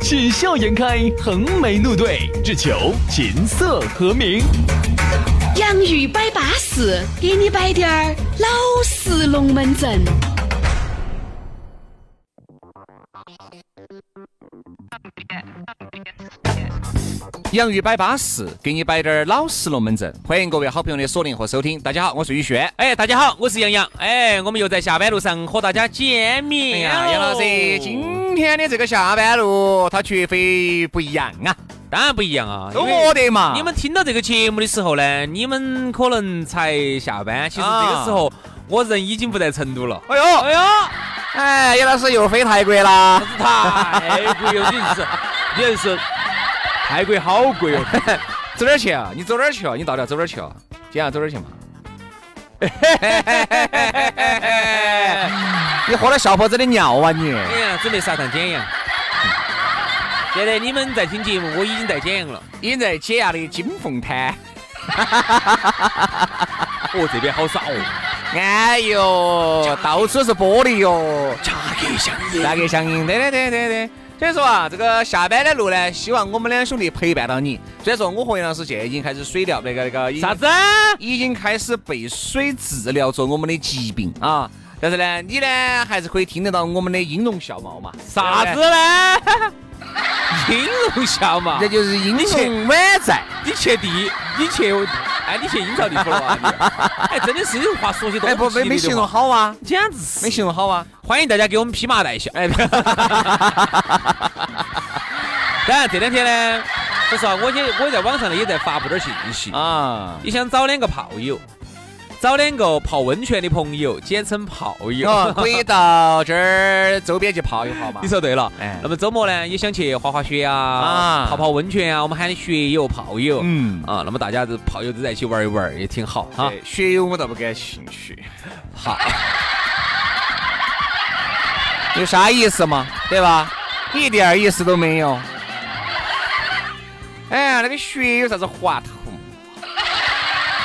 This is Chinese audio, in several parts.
喜笑颜开，横眉怒对，只求琴瑟和鸣。洋芋摆巴士，给你摆点儿老式龙门阵。洋芋摆巴适，给你摆点儿老实龙门阵。欢迎各位好朋友的锁定和收听。大家好，我是宇轩。哎，大家好，我是杨洋。哎，我们又在下班路上和大家见面。哎呀，杨老师，今天的这个下班路，它绝非不一样啊。当然不一样啊，都我的嘛。你们听到这个节目的时候呢，你们可能才下班，其实这个时候我人已经不在成都了。哎呦，哎呦，哎，杨老师又飞泰国啦？泰国又你是，你是。泰国好贵哦，走哪儿去啊？你走哪儿去啊？你到底要走哪儿去啊？今天要走哪儿去嘛？你喝了小伙子的尿啊你？哎呀，准备沙滩简阳。现在你们在听节目，我已经在简阳了，已经在解压的金凤滩。哦，这边好耍哦。哎呦，到处是玻璃哟，价格相应，价格相应，对对对对对。所以说啊，这个下班的路呢，希望我们两兄弟陪伴到你。虽然说我和杨老师现在已经开始水疗，那个那个啥子，已经开始被水治疗着我们的疾病啊。但是呢，你呢还是可以听得到我们的音容笑貌嘛？啥子呢？音容笑嘛，这就是音容宛在。你去地，你去。哎，你去阴曹地府了 啊？哎，真的是有话说起哎不没没形容好啊，简直是没形容好啊！欢迎大家给我们披麻戴孝。哎，当然这两天呢，说实话，我也我在网上呢也在发布点信息啊，你想找两个炮友。找两个泡温泉的朋友，简称泡友，可以到这儿周边去泡一泡嘛。你说对了，哎，那么周末呢，也想去滑滑雪啊啊，泡泡温泉啊，我们喊的雪友、泡友，嗯，啊，那么大家这泡友都在一起玩一玩，也挺好哈。雪友我倒不感兴趣，好，有啥意思嘛？对吧？一点意思都没有。哎呀，那个雪有啥子滑头？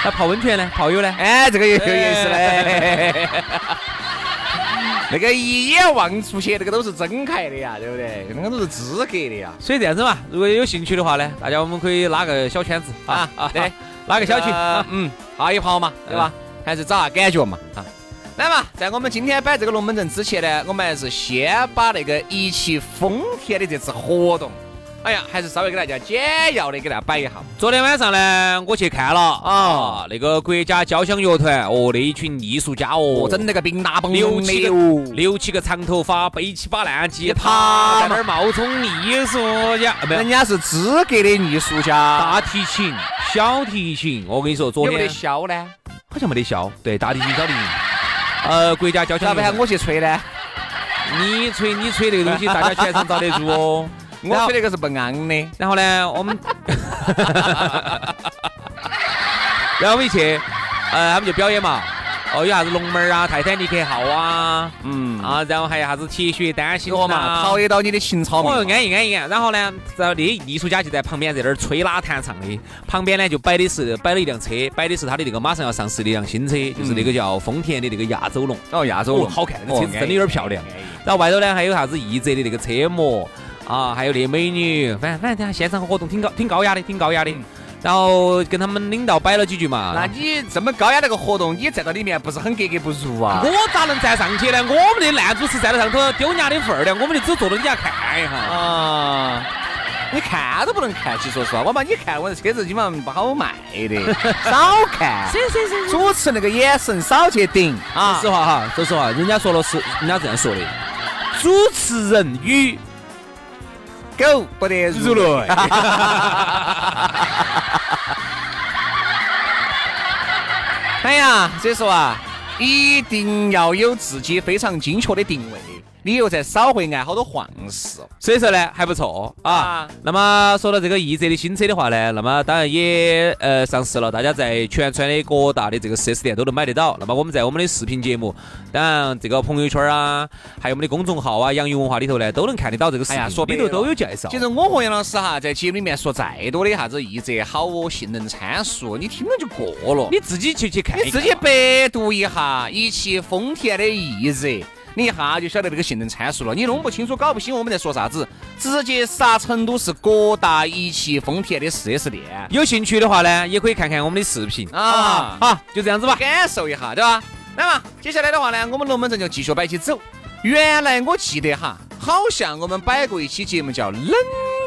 那泡温泉呢？泡友呢？哎，这个也有意思嘞。那个一眼望出去，那个都是真开的呀，对不对？那个都是资格的呀。所以这样子嘛，如果有兴趣的话呢，大家我们可以拉个小圈子啊啊，对，拉个小群，嗯，泡一泡嘛，对吧？还是找下感觉嘛啊。来嘛，在我们今天摆这个龙门阵之前呢，我们还是先把那个一汽丰田的这次活动。哎呀，还是稍微给大家简要的给大家摆一下。昨天晚上呢，我去看了啊，那个国家交响乐团哦，那一群艺术家哦，整那个冰大蹦六七个六七个长头发，背起把烂吉他，在那儿冒充艺术家，人家是资格的艺术家。大提琴、小提琴，我跟你说，昨天有没得箫呢？好像没得箫。对，大提琴、小提琴。呃，国家交响乐团，我去吹呢？你吹你吹那个东西，大家全场遭得住哦。我吹那个是不安的，然后呢，我们，然后我们一去，呃，他们就表演嘛，哦，有啥子龙门啊、泰坦尼克号啊，嗯，啊，然后还有啥子铁血丹心嘛，陶冶到你的情操嘛，哦，安逸安逸。然后呢，然后那艺术家就在旁边在那儿吹拉弹唱的，旁边呢就摆的是摆了一辆车，摆的是他的那个马上要上市的一辆新车，就是那个叫丰田的那个亚洲龙，哦，亚洲龙。好看，车子真的有点漂亮。然后外头呢还有啥子奕泽的那个车模。啊，还有那美女，反正反正等下现场活动挺高，挺高雅的，挺高雅的。然后跟他们领导摆了几句嘛。那你这么高雅那个活动，你站到里面不是很格格不入啊？我咋能站上去呢？我们的烂主持站在上头丢人家的份儿了，我们就只坐到底下看一下啊。你看都不能看，其实说实话，我把你看，我这车子基本上不好卖的，少看。是是是。主持那个眼神少去顶啊。说实话哈，说实话，人家说了是，人家这样说的，主持人与。狗不得入内。哎呀，所以说啊，一定要有自己非常精确的定位。你又在少会挨好多晃事。所以说呢，还不错啊啊。那么说到这个奕泽的新车的话呢，那么当然也呃上市了，大家在全川的各大的这个 4S 店都能买得到。那么我们在我们的视频节目，当然这个朋友圈啊，还有我们的公众号啊，洋芋文化里头呢，都能看得到这个视哎呀频，里头都有介绍。其实我和杨老师哈，在节目里面说再多的啥子奕泽好哦、性能参数，你听了就过了。你自己去去看看，你自己百度一下一汽丰田的奕泽，你一下就晓得这个性能参数了。你弄不清楚、搞不清我们在说啥子，直接杀成都市各大一汽丰田的 4S 店，有兴趣的话呢，也可以看看我们的视频啊啊。好，就这样子吧。感受一下，对吧？那么接下来的话呢，我们龙门阵就继续摆起走。原来我记得哈，好像我们摆过一期节目叫冷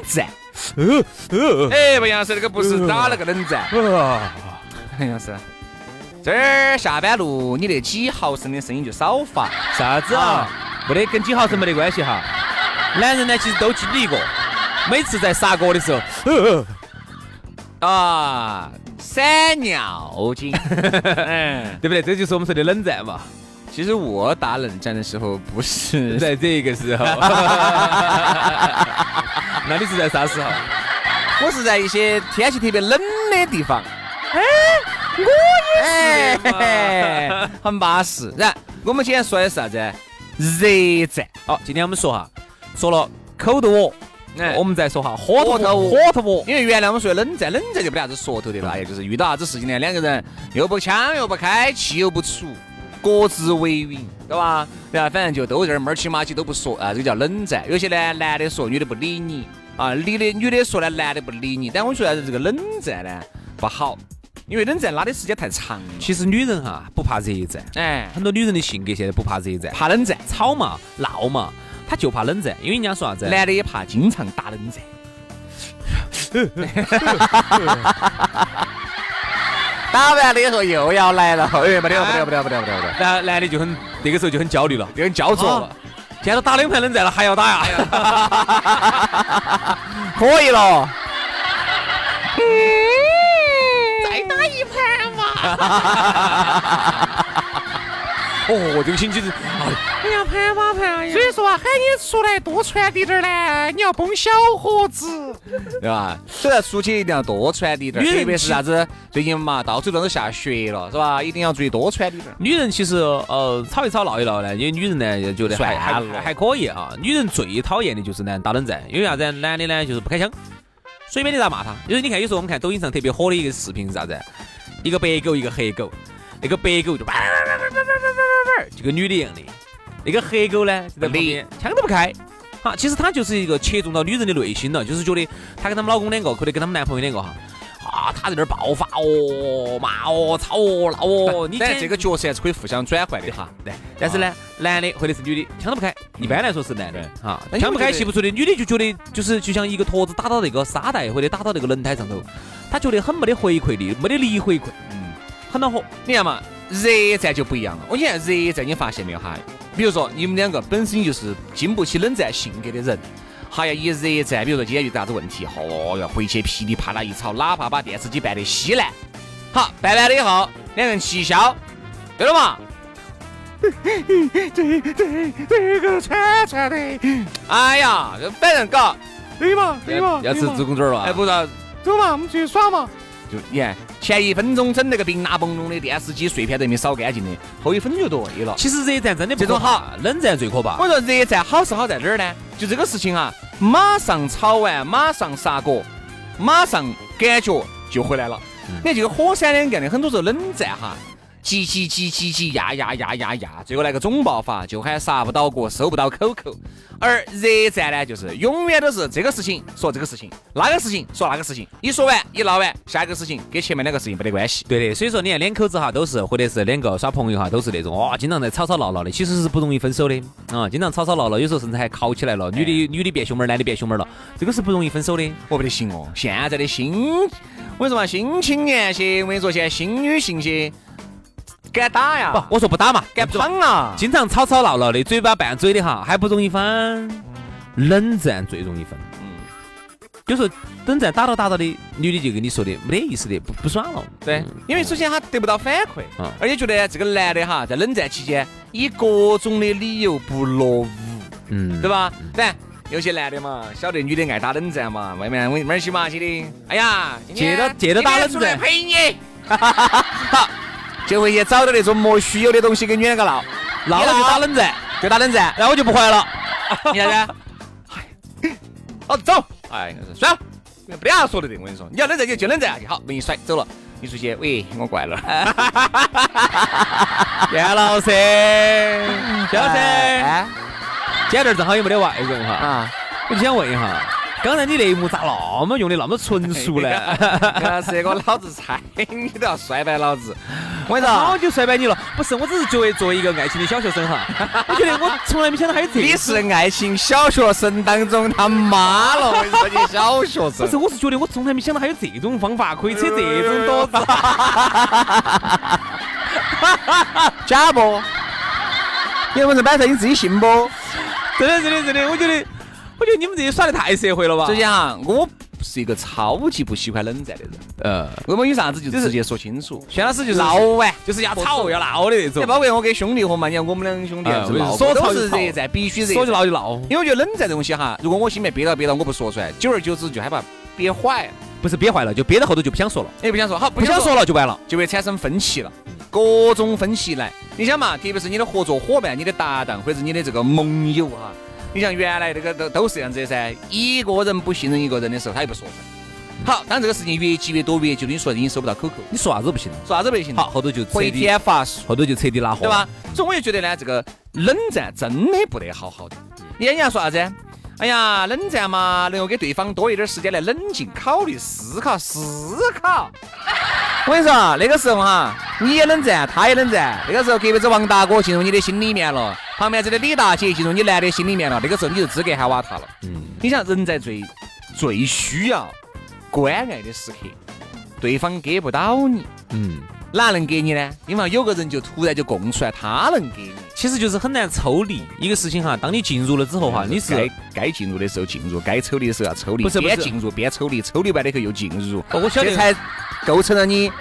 战。呃呃哎，不，杨老师，那个不是打了个冷战。杨老师，这儿下班路你那几毫升的声音就少发。啥子啊？没得跟几毫升没得关系哈。男人呢，其实都经历过，每次在杀锅的时候，啊，闪尿精。嗯，对不对？这就是我们说的冷战嘛。其实我打冷战的时候不是在这个时候，那你是在啥时候？我是在一些天气特别冷的地方。哎，我哎，很巴适。然，我们今天说的是啥子？热战。好，今天我们说哈，说了口头我，哎我们再说哈火头火头我，火头我。因为原来我们说的冷战，冷战就没啥子说头的了，哎呀，就是遇到啥子事情呢，两个人又不抢又不开，气又不出，各自为营，对吧？然后反正就都在那儿闷儿起马起都不说啊，这个叫冷战。有些呢，男的说，女的不理你啊，女的女的说呢，男的不理你。但我觉得这个冷战呢不好，因为冷战拉的时间太长了。其实女人哈不怕热战，哎，很多女人的性格现在不怕热战，怕冷战，吵嘛闹嘛，她就怕冷战，因为人家说啥子？男的也怕经常打冷战。打完了以后又要来了，哎，不得不得不得不得不得不得，然后男的就很那个时候就很焦虑了，就很焦灼了啊。现在都打两盘冷战了，还要打呀？可以了。哦，这个星期是，哎呀，盘嘛盘呀！所以说啊，喊你出来多传递点儿呢，你要崩小伙子。对 吧？所以出去一定要多传递点儿，特别是啥子最近嘛，到处都是下雪了，是吧？一定要注意多传递点儿。女人其实呃吵一吵闹一闹呢，因为女人呢就觉得还还还可以啊。女人最讨厌的就是呢打冷战，因为啥子？男的呢就是不开枪，随便你咋骂他。因为你看有时候我们看抖音上特别火的一个视频是啥子？一个白狗，一个黑狗。那个白狗就叭叭叭叭叭叭叭叭，就跟女的一样的。那个黑狗呢，在旁边枪都不开。好，其实他就是一个切中到女人的内心了，就是觉得她跟他们老公两个，或者跟他们男朋友两个哈。啊，他在那儿爆发哦，骂哦，吵哦，闹哦，你但这个角色还是可以互相转换的哈。对，但是呢，男的或者是女的，枪都不开。一般来说是男的，哈，枪不开，气不出的。女的就觉得就是就像一个坨子打到那个沙袋或者打到那个轮胎上头，他觉得很没得回馈力，没得力回馈，嗯，很恼火。你看嘛，热战就不一样了。我你看热战，你发现没有哈？比如说你们两个本身就是经不起冷战性格的人，还要一热战，比如说今天遇到啥子问题，哦哟，回去噼里啪啦一吵，哪怕把电视机办得稀烂，好，办完了以后，两人齐笑，对了嘛？对对，这个串串的，哎呀，反正搞，对嘛对嘛，要吃猪公嘴了哎，不知道。走嘛，我们出去耍嘛。就你看，前一分钟整那个冰拉崩隆的电视机碎片都没扫干净的，后一分钟就对了。其实热战真的不这种好，冷战最可怕。我说热战好是好在哪儿呢？就这个事情啊，马上炒完，马上杀锅，马上感觉就回来了。你看这个火山两干的，很多时候冷战哈，急急急急急压压压压压，最后来个总爆发，就喊杀不到锅，收不到口口。而热战呢，就是永远都是这个事情说这个事情，那个事情说那个事情，一说完一闹完，下一个事情跟前面两个事情没得关系。对的，所以说你看两口子哈都是，或者是两个耍朋友哈都是那种哇，经常在吵吵闹闹的，其实是不容易分手的啊。经常吵吵闹闹，有时候甚至还吵起来了，女的女的变熊猫儿，男的变熊猫儿了，这个是不容易分手的。我不得行哦，现在的新，我跟你说嘛，新青年些，我跟你说，现在新女性些，敢打呀，不，我说不打嘛，敢胖啊，经常吵吵闹闹的，嘴巴拌嘴的哈，还不容易分，冷战最容易分。嗯，有时候冷战打到打到的，女的就跟你说的没得意思的，不不爽了。对嗯，因为首先他得不到反馈嗯，而且觉得这个男的哈，在冷战期间以各种的理由不落伍，嗯，对吧？但有些男的嘛，晓得女的爱打冷战嘛，外面我们儿洗嘛些的，哎呀，借着借着打冷战。陪你，好，就会去找到那种莫须有的东西跟女两个闹，闹了就打冷战，就打冷战，然后我就不回来了。你啥子？好 走，哎，算了，不得啥说的的，我跟你说，你要冷战就就冷战下去，好，门一甩走了，你出去，喂，我过来了，袁老师，袁老师，哎。今天这儿正好有没得外人哈，啊。我就想问一下，刚才你那一幕咋那么用的那么纯熟呢？要是我老子猜 你都要摔败老子，我跟你说，早就摔败你了。不是，我只是作为作为一个爱情的小学生哈，我觉得我从来没想到还有这你种是爱情小学生当中他妈了，我跟你说，你小学生不是，。我是觉得我从来没想到还有这种方法可以扯这种多子。假不？你不是摆设，你自己信不？真的，真的，真的，我觉得，我觉得你们这些耍的太社会了吧？首先哈，我是一个超级不喜欢冷战的人。呃，我们有啥子就直接说清楚。轩老师就是闹完，就是要吵要闹的那种你。包括我跟兄弟伙嘛，你看我们两兄弟说吵都是热战，必须热说就。闹就闹，因为我觉得冷战这东西哈，如果我心里面憋到憋到，我不说出来，久而久之就害怕憋坏。不是憋坏了，就憋到后头就不想说了，也不想说，好，不想说了就完了。就会产生分歧了，各种分歧来。你想嘛，特别是你的合作伙伴、你的搭档或者是你的这个盟友哈，你像原来那个都都是这样子的噻，一个人不信任一个人的时候，他也不说出来。好，当这个事情越积越多，越久，你说已经收不到口口，你说啥子都不行，说啥子不行？好，，后头就彻回底，天乏术，后头就彻底拉货，对？吧？所以我就觉得呢，这个冷战真的不得好好的。你人家说啥子？哎呀，冷战嘛，能够给对方多一点时间来冷静考虑、思考、思考。我跟你说啊，那个时候哈，你也冷战，他也冷战。那个时候，隔壁子王大哥进入你的心里面了，旁边这个李大姐进入你男的心里面了。那个时候你就资格喊瓦他了。嗯，你想，人在最最需要关爱的时刻，对方给不到你，嗯，哪能给你呢？因为有个人就突然就供出来，他能给你。其实就是很难抽离一个事情哈。当你进入了之后哈，你是该该进入的时候进入，该抽离的时候要抽离，不是边进入边抽离，抽离完了以后又进入，哦我晓得这才构成了你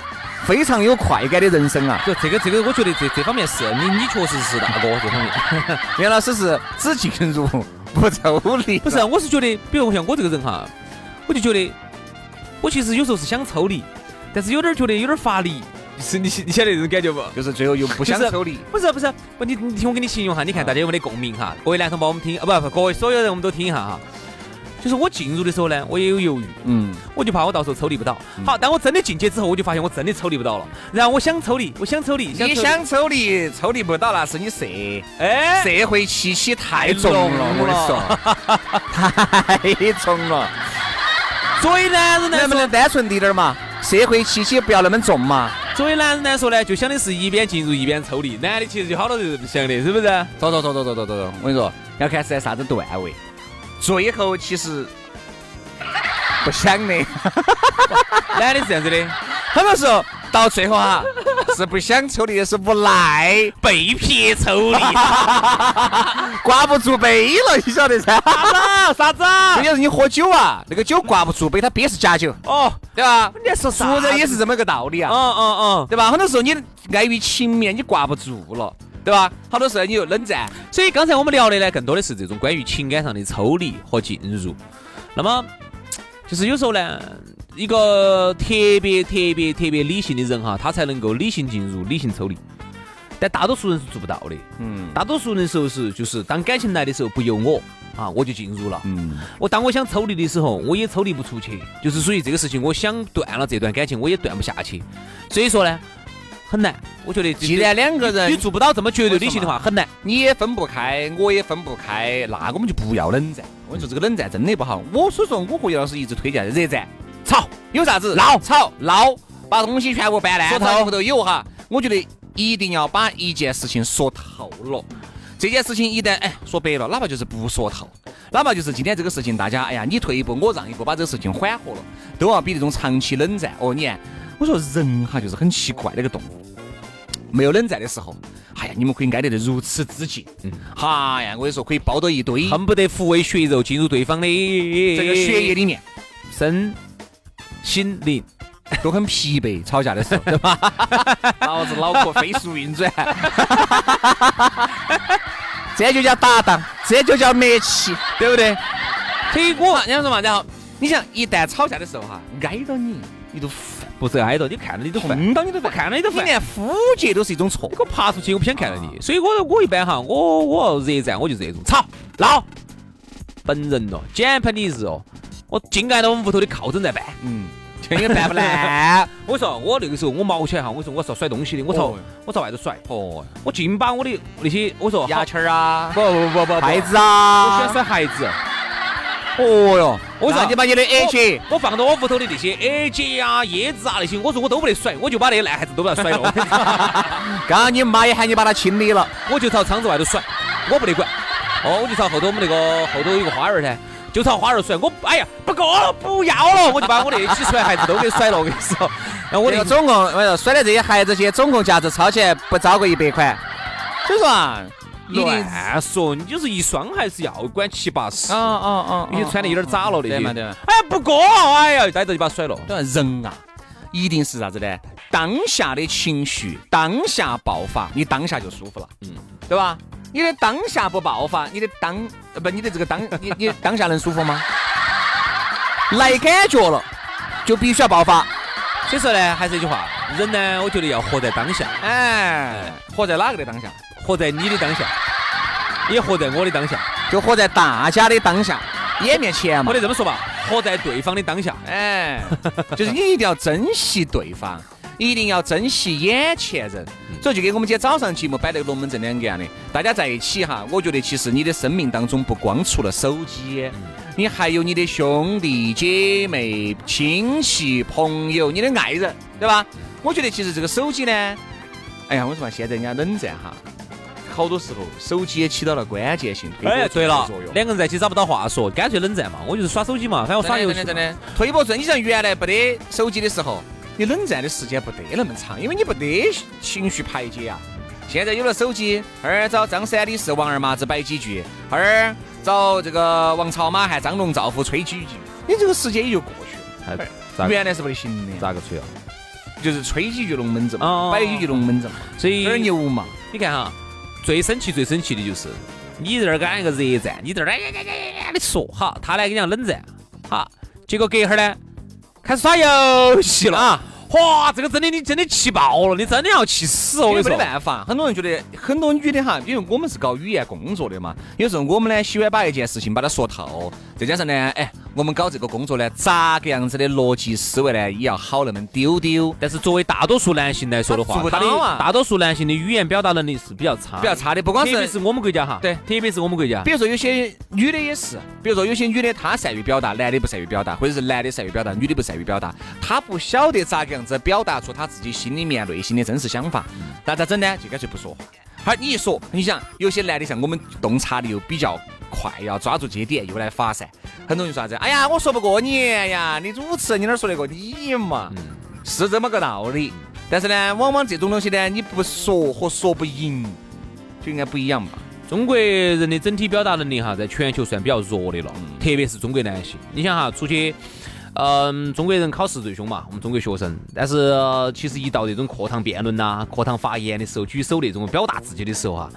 非常有快感的人生啊！就这个这个，我觉得这这方面是你你确实是大哥 这方面。袁老师是只进入不抽离，不是啊，我是觉得，比如像我这个人哈，我就觉得我其实有时候是想抽离，但是有点儿觉得有点儿乏力，是你你晓得这种感觉不？就是最后又不想抽离。不是不是不，你你听我给你形容哈，你看大家有没得共鸣哈？各位男同胞，我们听啊不不，各位所有人我们都听一下哈。就是我进入的时候呢，我也有犹豫，嗯，我就怕我到时候抽离不到。好，当我真的进去之后，我就发现我真的抽离不到了。然后我想抽离，我想抽离，你想抽离，抽离不到，那是你社哎，社会气息太重了，我跟你说，太重了。作为男人能不能，单纯滴点儿嘛？社会气息不要那么重嘛。作为男人来说呢，就想的是一边进入一边抽离。男的其实就好多人这么想的，是不是？走走走走走走走走，我跟你说，要看是在啥子段位。最后其实不想的，男的是这样子的，很多时候到最后啊，是不想抽离的，是无奈，被撇抽离。挂不住杯了，你晓得噻？啥子？啥子？这就是你喝酒啊，那个酒挂不住杯，它憋是假酒，哦，对吧？你在说啥做人也是这么个道理啊。嗯嗯嗯。对吧？很多时候你碍于情面，你挂不住了，对吧？好多时候你又冷战，所以刚才我们聊的呢，更多的是这种关于情感上的抽离和进入。那么，就是有时候呢，一个特别特别特别理性的人哈，他才能够理性进入、理性抽离。但大多数人是做不到的。嗯大多数人的时候是，就是当感情来的时候，不由我啊，我就进入了。嗯，我当我想抽离的时候，我也抽离不出去，就是属于这个事情，我想断了这段感情，我也断不下去。所以说呢，很难。我觉得既然两个人你做不到这么绝对理性的话，很难。你也分不开，我也分不开，那我们就不要冷战。我跟你说，这个冷战真的不好。我所以说，我和叶老师一直推荐热战，吵有啥子闹吵闹，把东西全部搬烂，说透然后后头有哈。我觉得一定要把一件事情说透了。这件事情一旦哎说白了，哪怕就是不说透，哪怕就是今天这个事情，大家哎呀你退一步我让一步，把这个事情缓和了，都要比那种长期冷战哦。你看，我说人哈就是很奇怪的一个动物。没有冷战的时候，哎呀，你们可以挨得得如此之近，嗯，哈呀，我跟你说，可以抱到一堆恨不得抚慰血肉进入对方的这个血液里面，身心灵。都很疲惫，吵架的时候，对吧？老子脑壳飞速运转，这就叫搭档。这就叫默契，对不对？结果人家说嘛，然后你想一旦吵架的时候哈，挨到你，你都烦，不是挨到，你看到你都烦，碰到你都我看到你都烦。你连呼吸都是一种错你。给我爬出去，我不想看到你。所以我我一般哈，我我要热战我就这种吵闹，本人咯，简盘的日哦，我紧挨到我们屋头的靠枕在办。嗯，这个办不烂。我说我那个时候我毛起来哈，我说我是要甩东西的，我朝哦。我朝外头甩，哦，我尽把我的那些我说牙签儿啊，不不不不。筷子啊。我喜啊欢，甩鞋子。哦哟，我说你把你的 H 我放到我屋头的那些 A 结啊、椰子啊那些，我说我都不得甩，我就把那些烂鞋子都把它甩了，刚刚你妈也喊你把它清理了，我就朝窗子外头甩，我不得管。哦，我就朝后头我们那个后头有个花园噻，就朝花儿甩。我哎呀，不够了，不要了，我就把我那起甩鞋子都给甩了。我跟你说，然后我我那个这个总共我说甩的这些孩子些总共价值超前不超过一百块，所以说啊，一定乱说，你就是一双还是要管七八十，啊啊啊，你穿的有点渣了那些。对嘛对嘛。哎，不够，哎呀，待着就把它甩了。对吧？人啊，一定是啥子呢？当下的情绪，当下爆发，你当下就舒服了，嗯，对吧？你的当下不爆发，你的当呃不，你的这个当，你 你当下能舒服吗？来感觉了，就必须要爆发。所以说呢，还是一句话，人呢，我觉得要活在当下，哎，活在哪个的当下？活在你的当下，也活在我的当下。就活在大家的当下，眼面前嘛我得这么说吧，活在对方的当下。哎，就是你一定要珍惜对方，一定要珍惜眼前人。所以就跟我们今天早上节目摆那个龙门阵两个样的，大家在一起哈，我觉得其实你的生命当中不光除了手机，你还有你的兄弟姐妹、亲戚、朋友、你的爱人，对吧？我觉得其实这个手机呢，哎呀，我说嘛，现在人家冷战哈，好多时候手机也起到了关键性推波哎，助作用，。两个人在一起找不到话说，干脆冷战嘛。我就是耍手机嘛，反正我耍游戏。真的真的，推波助澜。你像原来没得手机的时候，你冷战的时间不得那么长，因为你不得情绪排解啊。现在有了手机，二找张三李四王二麻子摆几句，二找这个王朝马汉张龙赵虎吹几句，你这个时间也就过去了。原来是不得行的，咋个吹啊？就是吹几句龙门阵摆几句龙门阵嘛，所以有点牛嘛。你看哈，最生气最生气的就是你在那儿跟他一个热战，你在那儿哎的说，哈，他来跟你讲冷战，好，结果隔一会儿呢，开始耍游戏了啊！哇，这个真的你真的气爆了，你真的要气死我因为没得跟你说。办法，很多人觉得很多女的哈，因为我们是搞语言工作的嘛，有时候我们呢喜欢把一件事情把它说透，再加上呢，哎，我们搞这个工作呢，咋个样子的逻辑思维呢，也要好那么丢丢，但是作为大多数男性来说的话，大多数男性的语言表达能力是比较差，比较差的，不光是。特别是我们国家哈，对特别是我们国家比，如说有些女的也是，比如说有些女的她善于表达，男的不善于表达，或者是男的善于表达，女的不善于表达，她不晓得咋个样子表达出他自己心里面内心的真实想法，那咋整呢？就干脆不说话。好你一说，你想有些男的像我们洞察力又比较快，要抓住这些点又来发散，很多人说啥子？哎呀，我说不过你呀，你主持你哪儿说得过你嘛？是这么个道理。但是呢，往往这种东西呢，你不说和说不赢就应该不一样吧？中国人的整体表达能力哈，在全球算比较弱的了，嗯特别是中国男性。你想哈，出去，嗯，中国人考试最凶嘛，我们中国学生。但是、其实一到这种课堂辩论呐、课堂发言的时候，举手那种表达自己的时候哈，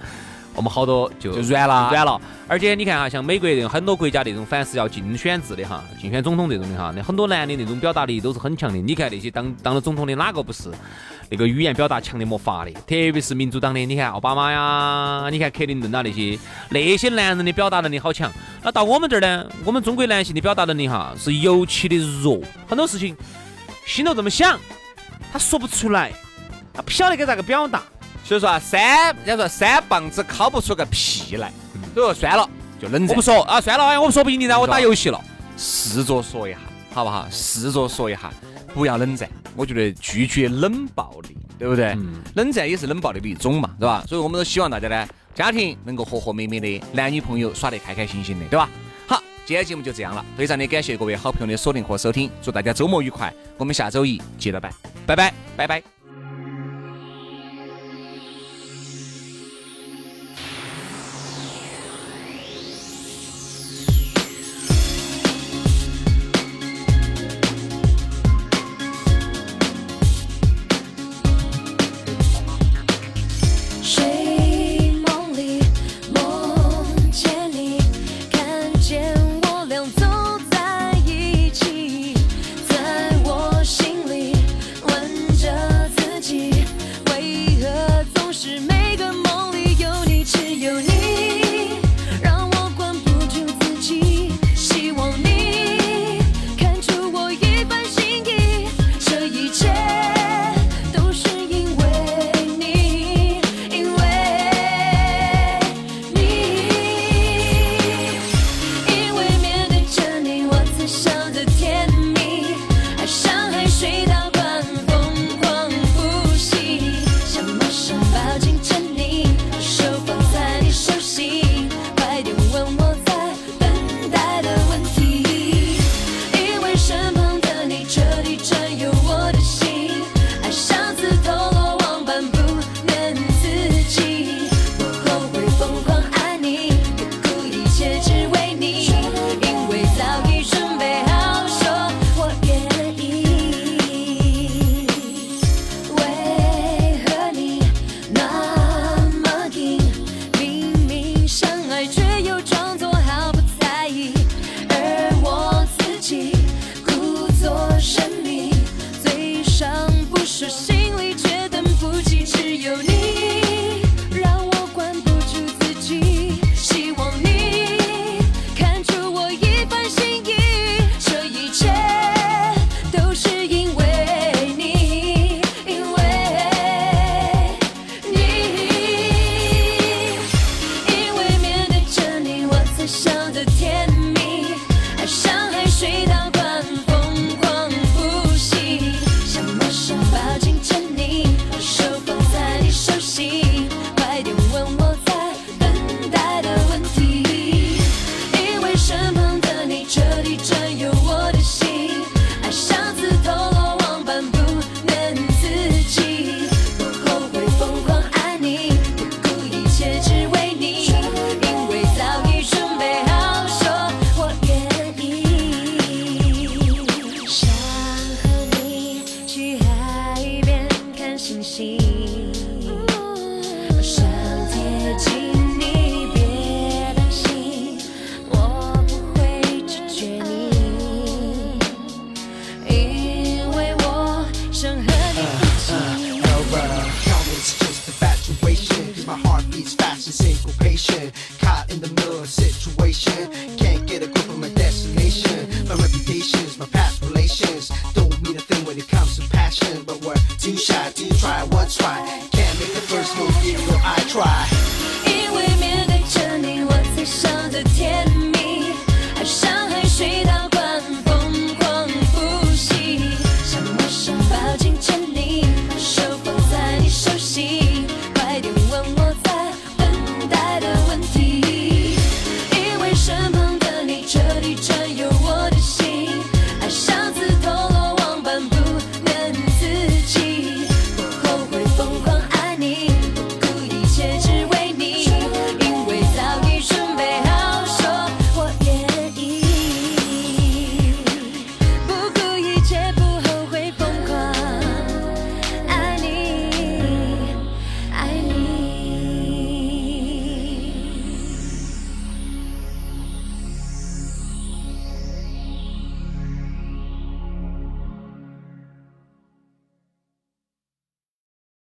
我们好多就就软了软了。而且你看哈，像美国这种很多国家那种凡是要竞选制的哈，竞选总统这种的哈，那很多男的那种表达力都是很强的。你看那些当当了总统的哪个不是？那个语言表达强的没法的，特别是民主党的，你看奥巴马呀，你看克林顿啊那些，那些男人的表达能力好强。那到我们这儿呢，我们中国男性的表达能力哈是尤其的弱，很多事情心头这么想，他说不出来，他不晓得该咋个表达。所以说啊，三人家说三棒子敲不出个屁来，所以说算了，就冷战我不。说啊，算了，哎，我不说不赢你了，我打游戏了。试着说一下，好不好？试着说一下，不要冷战。我觉得拒绝冷暴力，对不对？嗯冷战也是冷暴力的一种嘛，对吧？所以我们都希望大家呢，家庭能够和和美美的，男女朋友耍得开开心心的，对吧？好，今天节目就这样了，非常的感谢各位好朋友的锁定和收听，祝大家周末愉快，我们下周一接着拜，拜拜，拜拜。马